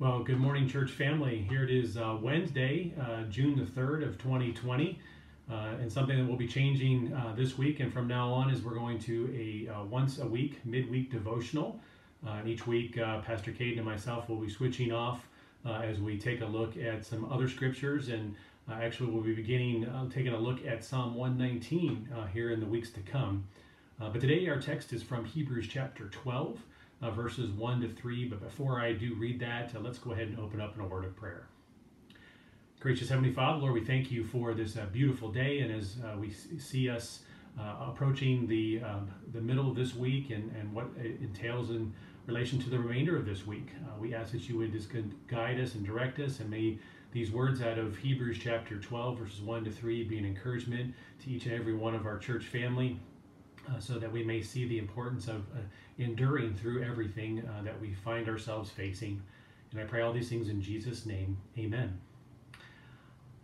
Well, good morning, church family. Here it is uh, Wednesday, uh, June the 3rd of 2020. Uh, and something that will be changing uh, this week and from now on is we're going to a uh, once a week midweek devotional. Uh, and each week, Pastor Caden and myself will be switching off as we take a look at some other scriptures. And actually, we'll be beginning taking a look at Psalm 119 here in the weeks to come. but today, our text is from Hebrews chapter 12 uh, verses 1 to 3. But before I do read that, uh, let's go ahead and open up in a word of prayer. Gracious Heavenly Father, Lord, we thank you for this uh, beautiful day. And as uh, we see us uh, approaching the, um, the middle of this week and, and what it entails in relation to the remainder of this week, uh, we ask that you would just guide us and direct us. And may these words out of Hebrews chapter 12, verses 1 to 3, be an encouragement to each and every one of our church family uh, so that we may see the importance of uh, enduring through everything uh, that we find ourselves facing. And I pray all these things in Jesus' name. Amen.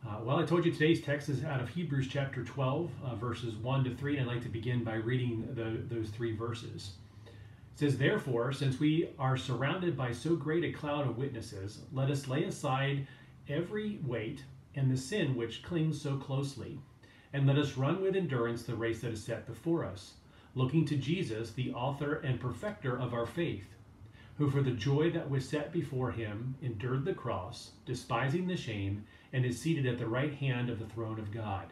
Uh, well, I told you today's text is out of Hebrews chapter 12, uh, verses 1 to 3, and I'd like to begin by reading the, those three verses. It says, Therefore, since we are surrounded by so great a cloud of witnesses, let us lay aside every weight and the sin which clings so closely and let us run with endurance the race that is set before us, looking to Jesus, the author and perfecter of our faith, who for the joy that was set before him endured the cross, despising the shame, and is seated at the right hand of the throne of God.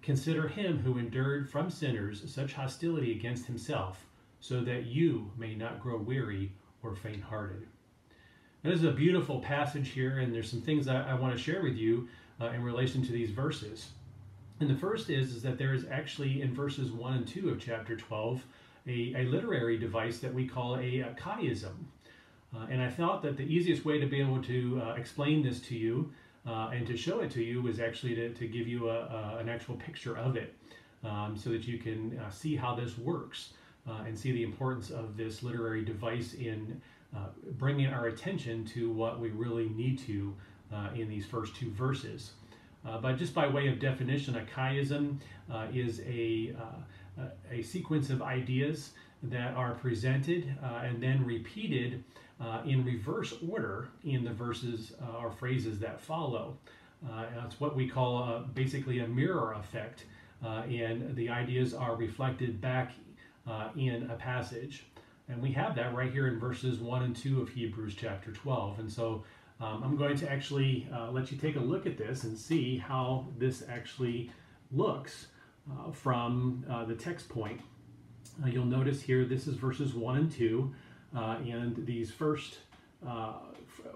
Consider him who endured from sinners such hostility against himself, so that you may not grow weary or faint hearted. Now, This is a beautiful passage here, and there's some things I, I want to share with you uh, in relation to these verses. And the first is, is that there is actually in verses 1 and 2 of chapter 12 a, a literary device that we call a, a chiasm. Uh, and I thought that the easiest way to be able to uh, explain this to you uh, and to show it to you was actually to, to give you a, a, an actual picture of it um, so that you can uh, see how this works uh, and see the importance of this literary device in uh, bringing our attention to what we really need to in these first two verses. Uh, but just by way of definition, a chiasm uh, is a, uh, a sequence of ideas that are presented uh, and then repeated uh, in reverse order in the verses or phrases that follow. it's what we call basically a mirror effect, and the ideas are reflected back in a passage. And we have that right here in verses 1 and 2 of Hebrews chapter 12. And so um, I'm going to actually uh, let you take a look at this and see how this actually looks uh, from uh, the text point. Uh, you'll notice here this is verses 1 and 2, uh, and these first uh,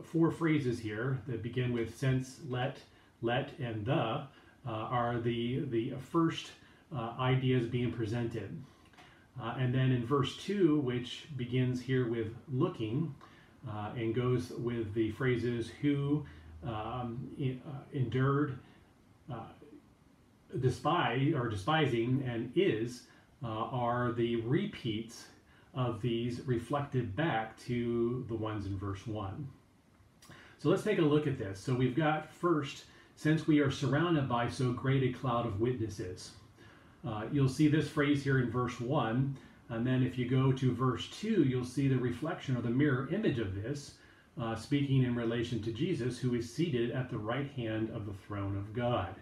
four phrases here that begin with since, let, let, and the are the, the first ideas being presented. and then in verse 2, which begins here with looking, uh, and goes with the phrases who um, in, uh, endured, uh, despise or despising, and is uh, are the repeats of these reflected back to the ones in verse 1. So let's take a look at this. So we've got first, since we are surrounded by so great a cloud of witnesses. Uh, you'll see this phrase here in verse 1 and then if you go to verse 2, you'll see the reflection or the mirror image of this, uh, speaking in relation to Jesus, who is seated at the right hand of the throne of God.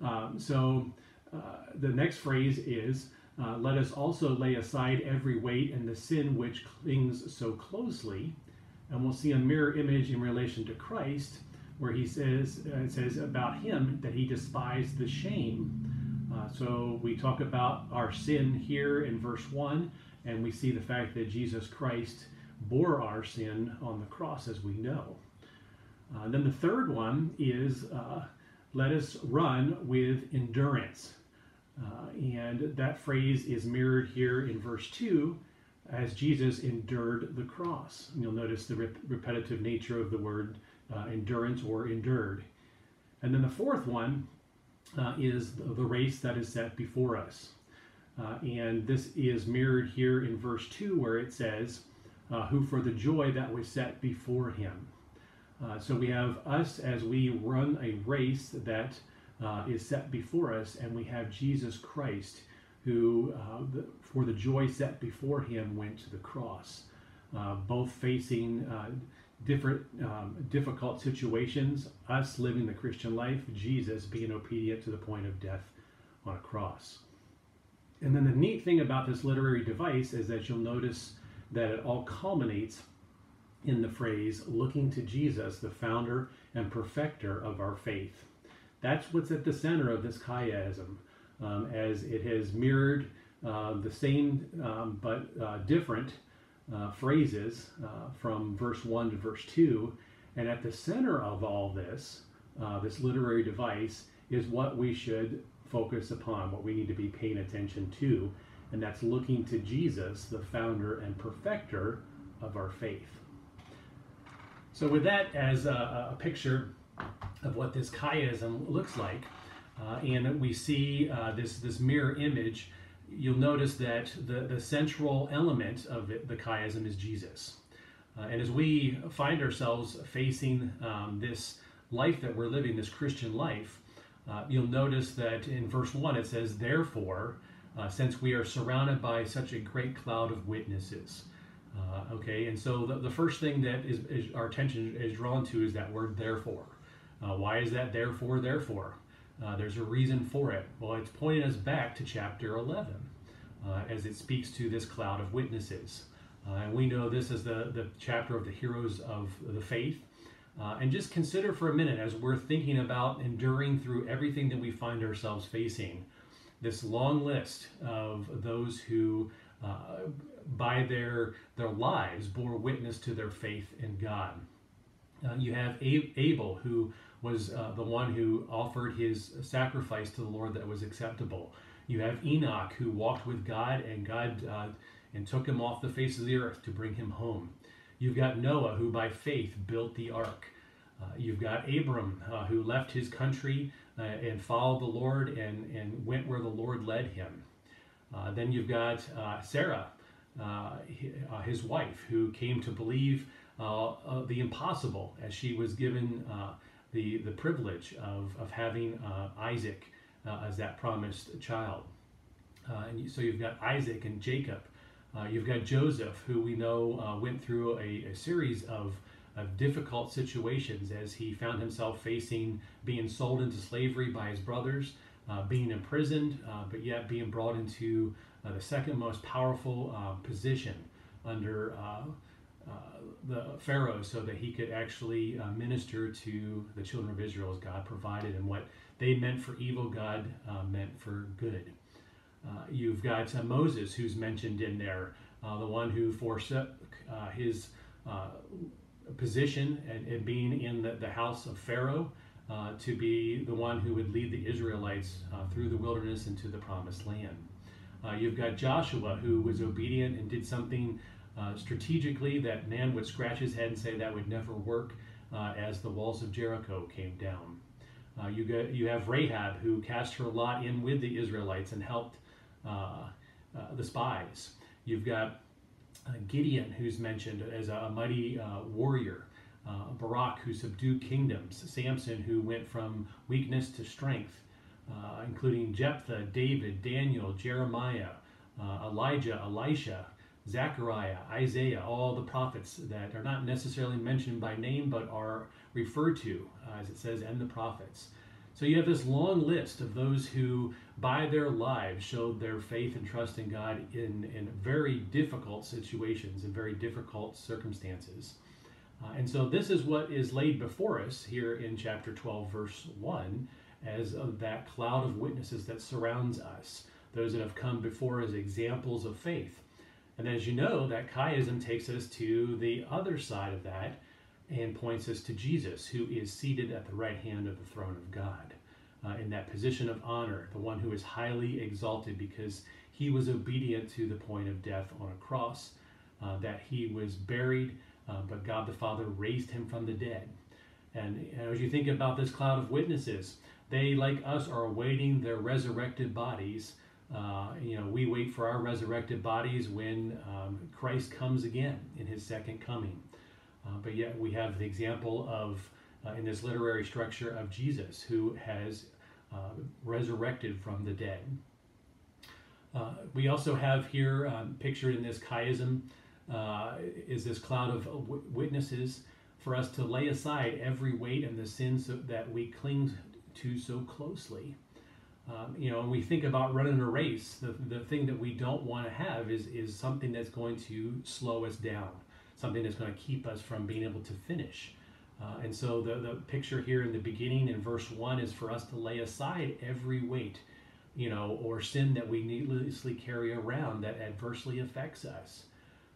Um, so uh, the next phrase is, uh, let us also lay aside every weight and the sin which clings so closely. And we'll see a mirror image in relation to Christ, where he says, uh, it says about him that he despised the shame uh, so we talk about our sin here in verse 1, and we see the fact that Jesus Christ bore our sin on the cross, as we know. Uh, then the third one is uh, let us run with endurance. Uh, and that phrase is mirrored here in verse 2 as Jesus endured the cross. And you'll notice the rep- repetitive nature of the word uh, endurance or endured. And then the fourth one uh, is the race that is set before us. Uh, and this is mirrored here in verse 2 where it says, uh, Who for the joy that was set before him. Uh, so we have us as we run a race that uh, is set before us, and we have Jesus Christ who, uh, the, for the joy set before him, went to the cross. both facing different um, difficult situations, us living the Christian life, Jesus being obedient to the point of death on a cross. And then the neat thing about this literary device is that you'll notice that it all culminates in the phrase looking to Jesus, the founder and perfecter of our faith. That's what's at the center of this chiasm, um, as it has mirrored uh, the same um, but uh, different uh, phrases uh, from verse 1 to verse 2. And at the center of all this, uh, this literary device, is what we should focus upon, what we need to be paying attention to, and that's looking to Jesus, the founder and perfecter of our faith. So, with that as a, a picture of what this chiasm looks like, uh, and we see uh, this, this mirror image, you'll notice that the, the central element of it, the chiasm is Jesus. Uh, and as we find ourselves facing um, this life that we're living, this Christian life, uh, you'll notice that in verse 1 it says, Therefore, uh, since we are surrounded by such a great cloud of witnesses. Uh, okay, and so the, the first thing that is, is, our attention is drawn to is that word therefore. Uh, why is that therefore, therefore? Uh, there's a reason for it. Well, it's pointing us back to chapter 11 uh, as it speaks to this cloud of witnesses. Uh, and we know this is the, the chapter of the heroes of the faith. Uh, and just consider for a minute as we're thinking about enduring through everything that we find ourselves facing, this long list of those who, uh, by their, their lives, bore witness to their faith in God. Uh, you have Abel, who was uh, the one who offered his sacrifice to the Lord that was acceptable. You have Enoch, who walked with God, and God uh, and took him off the face of the earth to bring him home. You've got Noah, who by faith built the ark. Uh, you've got Abram, uh, who left his country uh, and followed the Lord and, and went where the Lord led him. Uh, then you've got Sarah, his wife, who came to believe the impossible as she was given the, the privilege of, of having uh, Isaac uh, as that promised child. Uh, and so you've got Isaac and Jacob. Uh, you've got Joseph, who we know uh, went through a, a series of, of difficult situations as he found himself facing being sold into slavery by his brothers, uh, being imprisoned, but yet being brought into the second most powerful position under the Pharaoh so that he could actually uh, minister to the children of Israel as God provided, and what they meant for evil, God uh, meant for good. you've got Moses, who's mentioned in there, the one who forsook his position and, and, being in the, the house of Pharaoh uh, to be the one who would lead the Israelites uh, through the wilderness into the promised land. Uh, you've got Joshua, who was obedient and did something uh, strategically that man would scratch his head and say that would never work uh, as the walls of Jericho came down. Uh, you, get, you have Rahab who cast her lot in with the Israelites and helped uh, uh, the spies. You've got Gideon who's mentioned as a, mighty warrior. Barak who subdued kingdoms. Samson who went from weakness to strength. including Jephthah, David, Daniel, Jeremiah, Elijah, Elisha, Zechariah, Isaiah, all the prophets that are not necessarily mentioned by name but are referred to, uh, as it says, and the prophets. So you have this long list of those who, by their lives, showed their faith and trust in God in, in very difficult situations, and very difficult circumstances. Uh, and so this is what is laid before us here in chapter 12, verse 1, as of that cloud of witnesses that surrounds us, those that have come before as examples of faith. And as you know, that chiasm takes us to the other side of that and points us to Jesus, who is seated at the right hand of the throne of God, uh, in that position of honor, the one who is highly exalted because he was obedient to the point of death on a cross, uh, that he was buried, uh, but God the Father raised him from the dead. And as you think about this cloud of witnesses, they, like us, are awaiting their resurrected bodies uh, you know, we wait for our resurrected bodies when um, Christ comes again in his second coming. Uh, but yet we have the example of, uh, in this literary structure, of Jesus who has uh, resurrected from the dead. Uh, we also have here um, pictured in this chiasm uh, is this cloud of witnesses for us to lay aside every weight and the sins that we cling to so closely. Um, you know, when we think about running a race, the, the thing that we don't want to have is, is something that's going to slow us down, something that's going to keep us from being able to finish. Uh, and so the, the picture here in the beginning in verse 1 is for us to lay aside every weight, you know, or sin that we needlessly carry around that adversely affects us.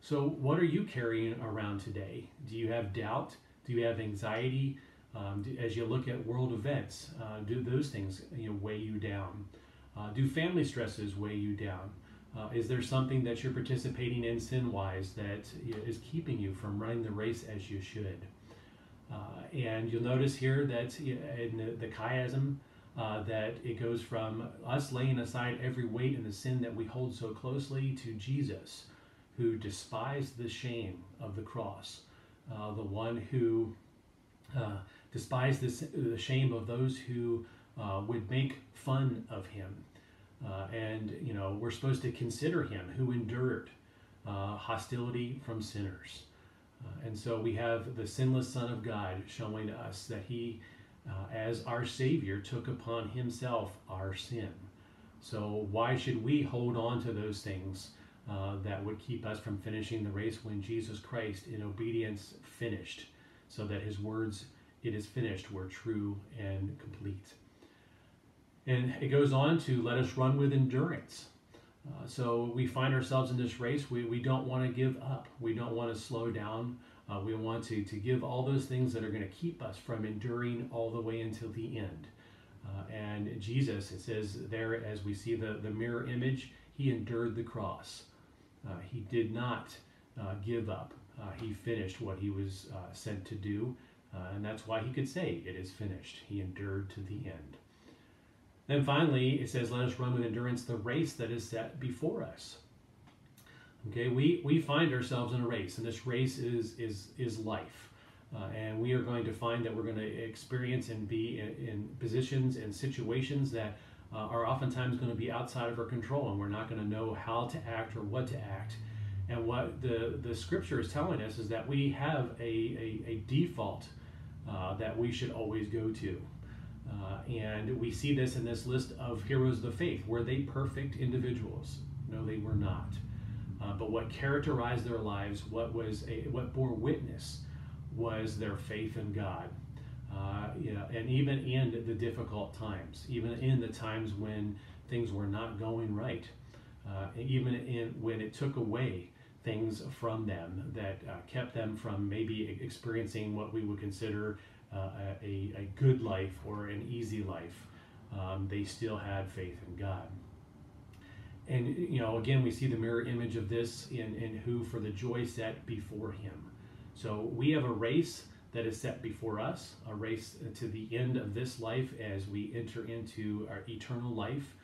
So, what are you carrying around today? Do you have doubt? Do you have anxiety? Um, do, as you look at world events, uh, do those things you know weigh you down? Uh, do family stresses weigh you down? Uh, is there something that you're participating in sin wise that is keeping you from running the race as you should? Uh, and you'll notice here that in the, the chiasm, uh, that it goes from us laying aside every weight and the sin that we hold so closely to Jesus, who despised the shame of the cross, uh, the one who uh, despised this, the shame of those who uh, would make fun of him. Uh, and, you know, we're supposed to consider him who endured uh, hostility from sinners. Uh, and so we have the sinless Son of God showing us that he, as our Savior, took upon himself our sin. So why should we hold on to those things uh, that would keep us from finishing the race when Jesus Christ, in obedience, finished, so that his words, it is finished, were true and complete. And it goes on to let us run with endurance. Uh, so we find ourselves in this race. We, we don't want to give up. We don't want to slow down. Uh, we want to, to give all those things that are going to keep us from enduring all the way until the end. Uh, and Jesus, it says there, as we see the, the mirror image, he endured the cross. Uh, he did not uh, give up. Uh, he finished what he was sent to do, and that's why he could say, It is finished. He endured to the end. Then finally, it says, Let us run with endurance the race that is set before us. Okay, we, we find ourselves in a race, and this race is, is, is life. Uh, and we are going to find that we're going to experience and be in, in positions and situations that uh, are oftentimes going to be outside of our control, and we're not going to know how to act or what to act. And what the, the scripture is telling us is that we have a, a, a default uh, that we should always go to. Uh, and we see this in this list of heroes of the faith. Were they perfect individuals? No, they were not. Uh, but what characterized their lives, what was a, what bore witness, was their faith in God. Uh, yeah, and even in the difficult times, even in the times when things were not going right, uh, even in when it took away things from them that uh, kept them from maybe experiencing what we would consider uh, a, a good life or an easy life, um, they still had faith in God. And you know, again, we see the mirror image of this in, in who for the joy set before him. So we have a race that is set before us, a race to the end of this life as we enter into our eternal life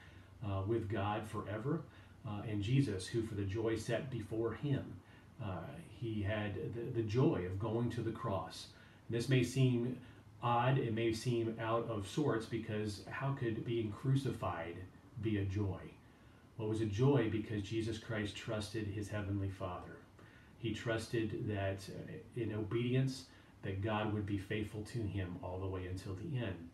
uh, with God forever. Uh, and Jesus, who for the joy set before him, uh, he had the, the joy of going to the cross. And this may seem odd, it may seem out of sorts because how could being crucified be a joy? Well, it was a joy because Jesus Christ trusted his heavenly Father. He trusted that uh, in obedience, that God would be faithful to him all the way until the end.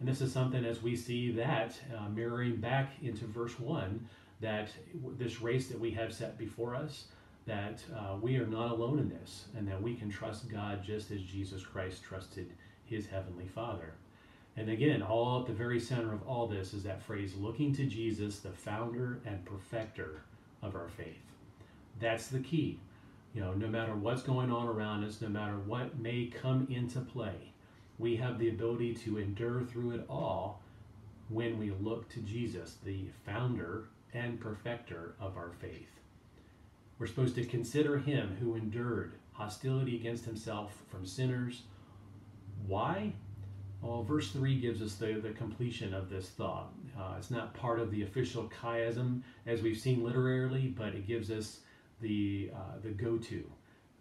And this is something as we see that uh, mirroring back into verse 1 that this race that we have set before us, that uh, we are not alone in this, and that we can trust God just as Jesus Christ trusted his heavenly Father. And again, all at the very center of all this is that phrase looking to Jesus, the founder and perfecter of our faith. That's the key. You know, no matter what's going on around us, no matter what may come into play, we have the ability to endure through it all when we look to Jesus, the founder and perfecter of our faith. We're supposed to consider him who endured hostility against himself from sinners. Why? Well, verse 3 gives us the, the completion of this thought. Uh, it's not part of the official chiasm as we've seen literarily, but it gives us the, uh, the go to,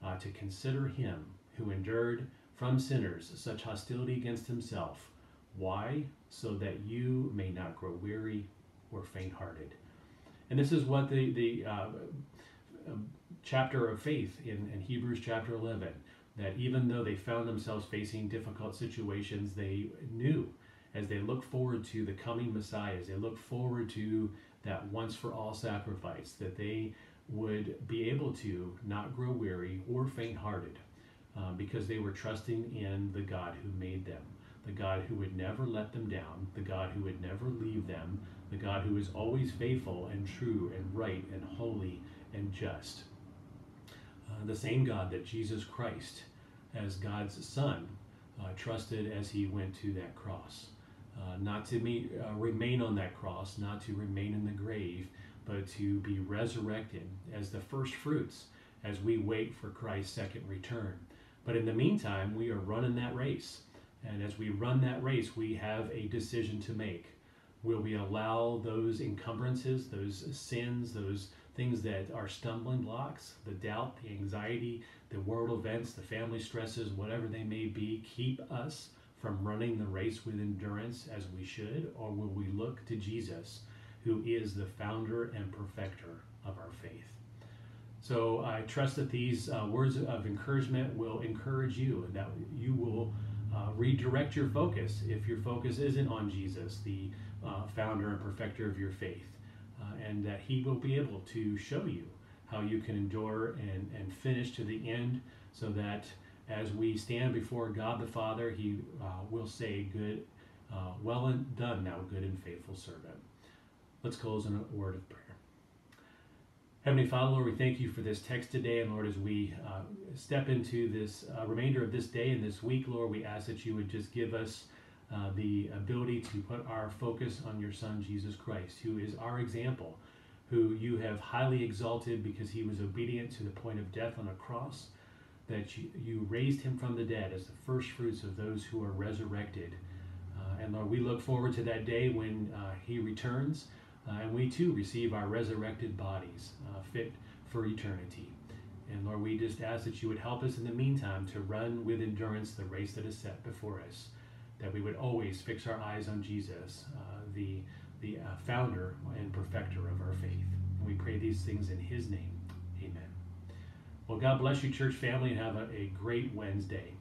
uh, to consider him who endured from sinners such hostility against himself. Why? So that you may not grow weary or faint hearted. And this is what the, the uh, um, chapter of faith in, in Hebrews chapter 11 that even though they found themselves facing difficult situations, they knew as they look forward to the coming Messiah, as they look forward to that once for all sacrifice, that they would be able to not grow weary or faint hearted uh, because they were trusting in the God who made them, the God who would never let them down, the God who would never leave them, the God who is always faithful and true and right and holy and just. Uh, the same God that Jesus Christ, as God's Son, uh, trusted as he went to that cross. Uh, not to meet, uh, remain on that cross, not to remain in the grave, but to be resurrected as the first fruits as we wait for Christ's second return. But in the meantime, we are running that race. And as we run that race, we have a decision to make. Will we allow those encumbrances, those sins, those things that are stumbling blocks, the doubt, the anxiety, the world events, the family stresses, whatever they may be, keep us from running the race with endurance as we should? Or will we look to Jesus, who is the founder and perfecter of our faith? So I trust that these uh, words of encouragement will encourage you and that you will uh, redirect your focus if your focus isn't on Jesus, the uh, founder and perfecter of your faith, uh, and that He will be able to show you how you can endure and, and finish to the end so that as we stand before God the Father, He uh, will say, Good, uh, well done, now good and faithful servant. Let's close in a word of prayer. Heavenly Father, Lord, we thank you for this text today. And Lord, as we uh, step into this uh, remainder of this day and this week, Lord, we ask that you would just give us uh, the ability to put our focus on your Son, Jesus Christ, who is our example, who you have highly exalted because he was obedient to the point of death on a cross that you, you raised him from the dead as the first fruits of those who are resurrected. Uh, and Lord, we look forward to that day when uh, he returns uh, and we too receive our resurrected bodies uh, fit for eternity. And Lord, we just ask that you would help us in the meantime to run with endurance the race that is set before us, that we would always fix our eyes on Jesus, uh, the, the founder and perfecter of our faith. And we pray these things in his name. Amen. Well, God bless you, church family, and have a, a great Wednesday.